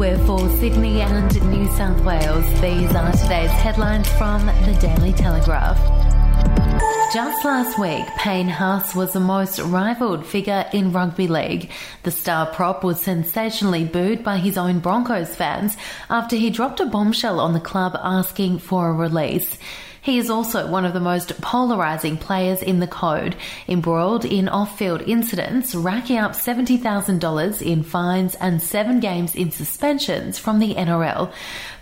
We're for Sydney and New South Wales. These are today's headlines from the Daily Telegraph. Just last week, Payne Haas was the most rivalled figure in rugby league. The star prop was sensationally booed by his own Broncos fans after he dropped a bombshell on the club asking for a release. He is also one of the most polarising players in the code, embroiled in off field incidents, racking up $70,000 in fines and seven games in suspensions from the NRL.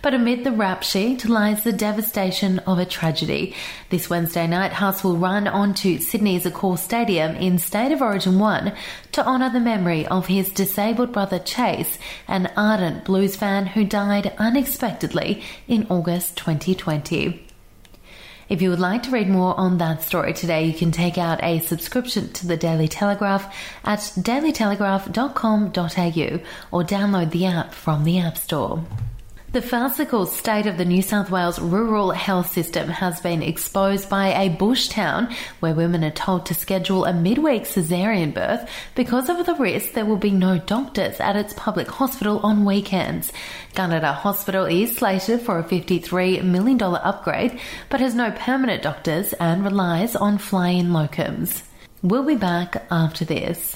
But amid the rap sheet lies the devastation of a tragedy. This Wednesday night, Haas will run onto Sydney's Accor Stadium in State of Origin 1 to honour the memory of his disabled brother Chase, an ardent blues fan who died unexpectedly in August 2020. If you would like to read more on that story today, you can take out a subscription to the Daily Telegraph at dailytelegraph.com.au or download the app from the App Store. The farcical state of the New South Wales rural health system has been exposed by a bush town where women are told to schedule a midweek caesarean birth because of the risk there will be no doctors at its public hospital on weekends. Gunnedah Hospital is slated for a $53 million upgrade but has no permanent doctors and relies on fly-in locums. We'll be back after this.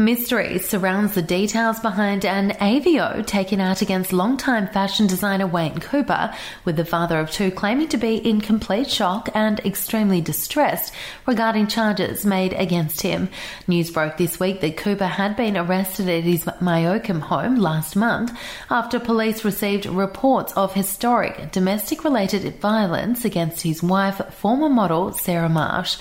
Mystery surrounds the details behind an AVO taken out against longtime fashion designer Wayne Cooper, with the father of two claiming to be in complete shock and extremely distressed regarding charges made against him. News broke this week that Cooper had been arrested at his Myocum home last month after police received reports of historic domestic related violence against his wife, former model Sarah Marsh.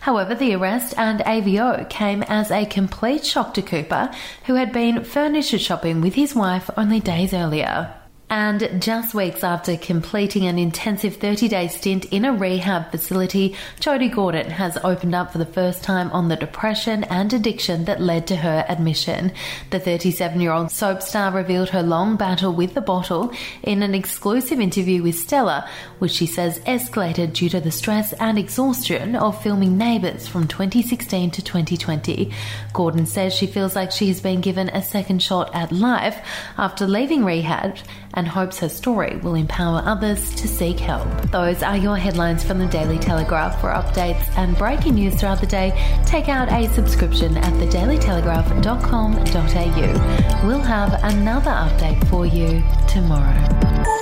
However, the arrest and AVO came as a complete shock to Cooper, who had been furniture shopping with his wife only days earlier. And just weeks after completing an intensive 30 day stint in a rehab facility, Jodi Gordon has opened up for the first time on the depression and addiction that led to her admission. The 37 year old soap star revealed her long battle with the bottle in an exclusive interview with Stella, which she says escalated due to the stress and exhaustion of filming Neighbours from 2016 to 2020. Gordon says she feels like she has been given a second shot at life after leaving rehab and hopes her story will empower others to seek help. Those are your headlines from the Daily Telegraph. For updates and breaking news throughout the day, take out a subscription at thedailytelegraph.com.au. We'll have another update for you tomorrow.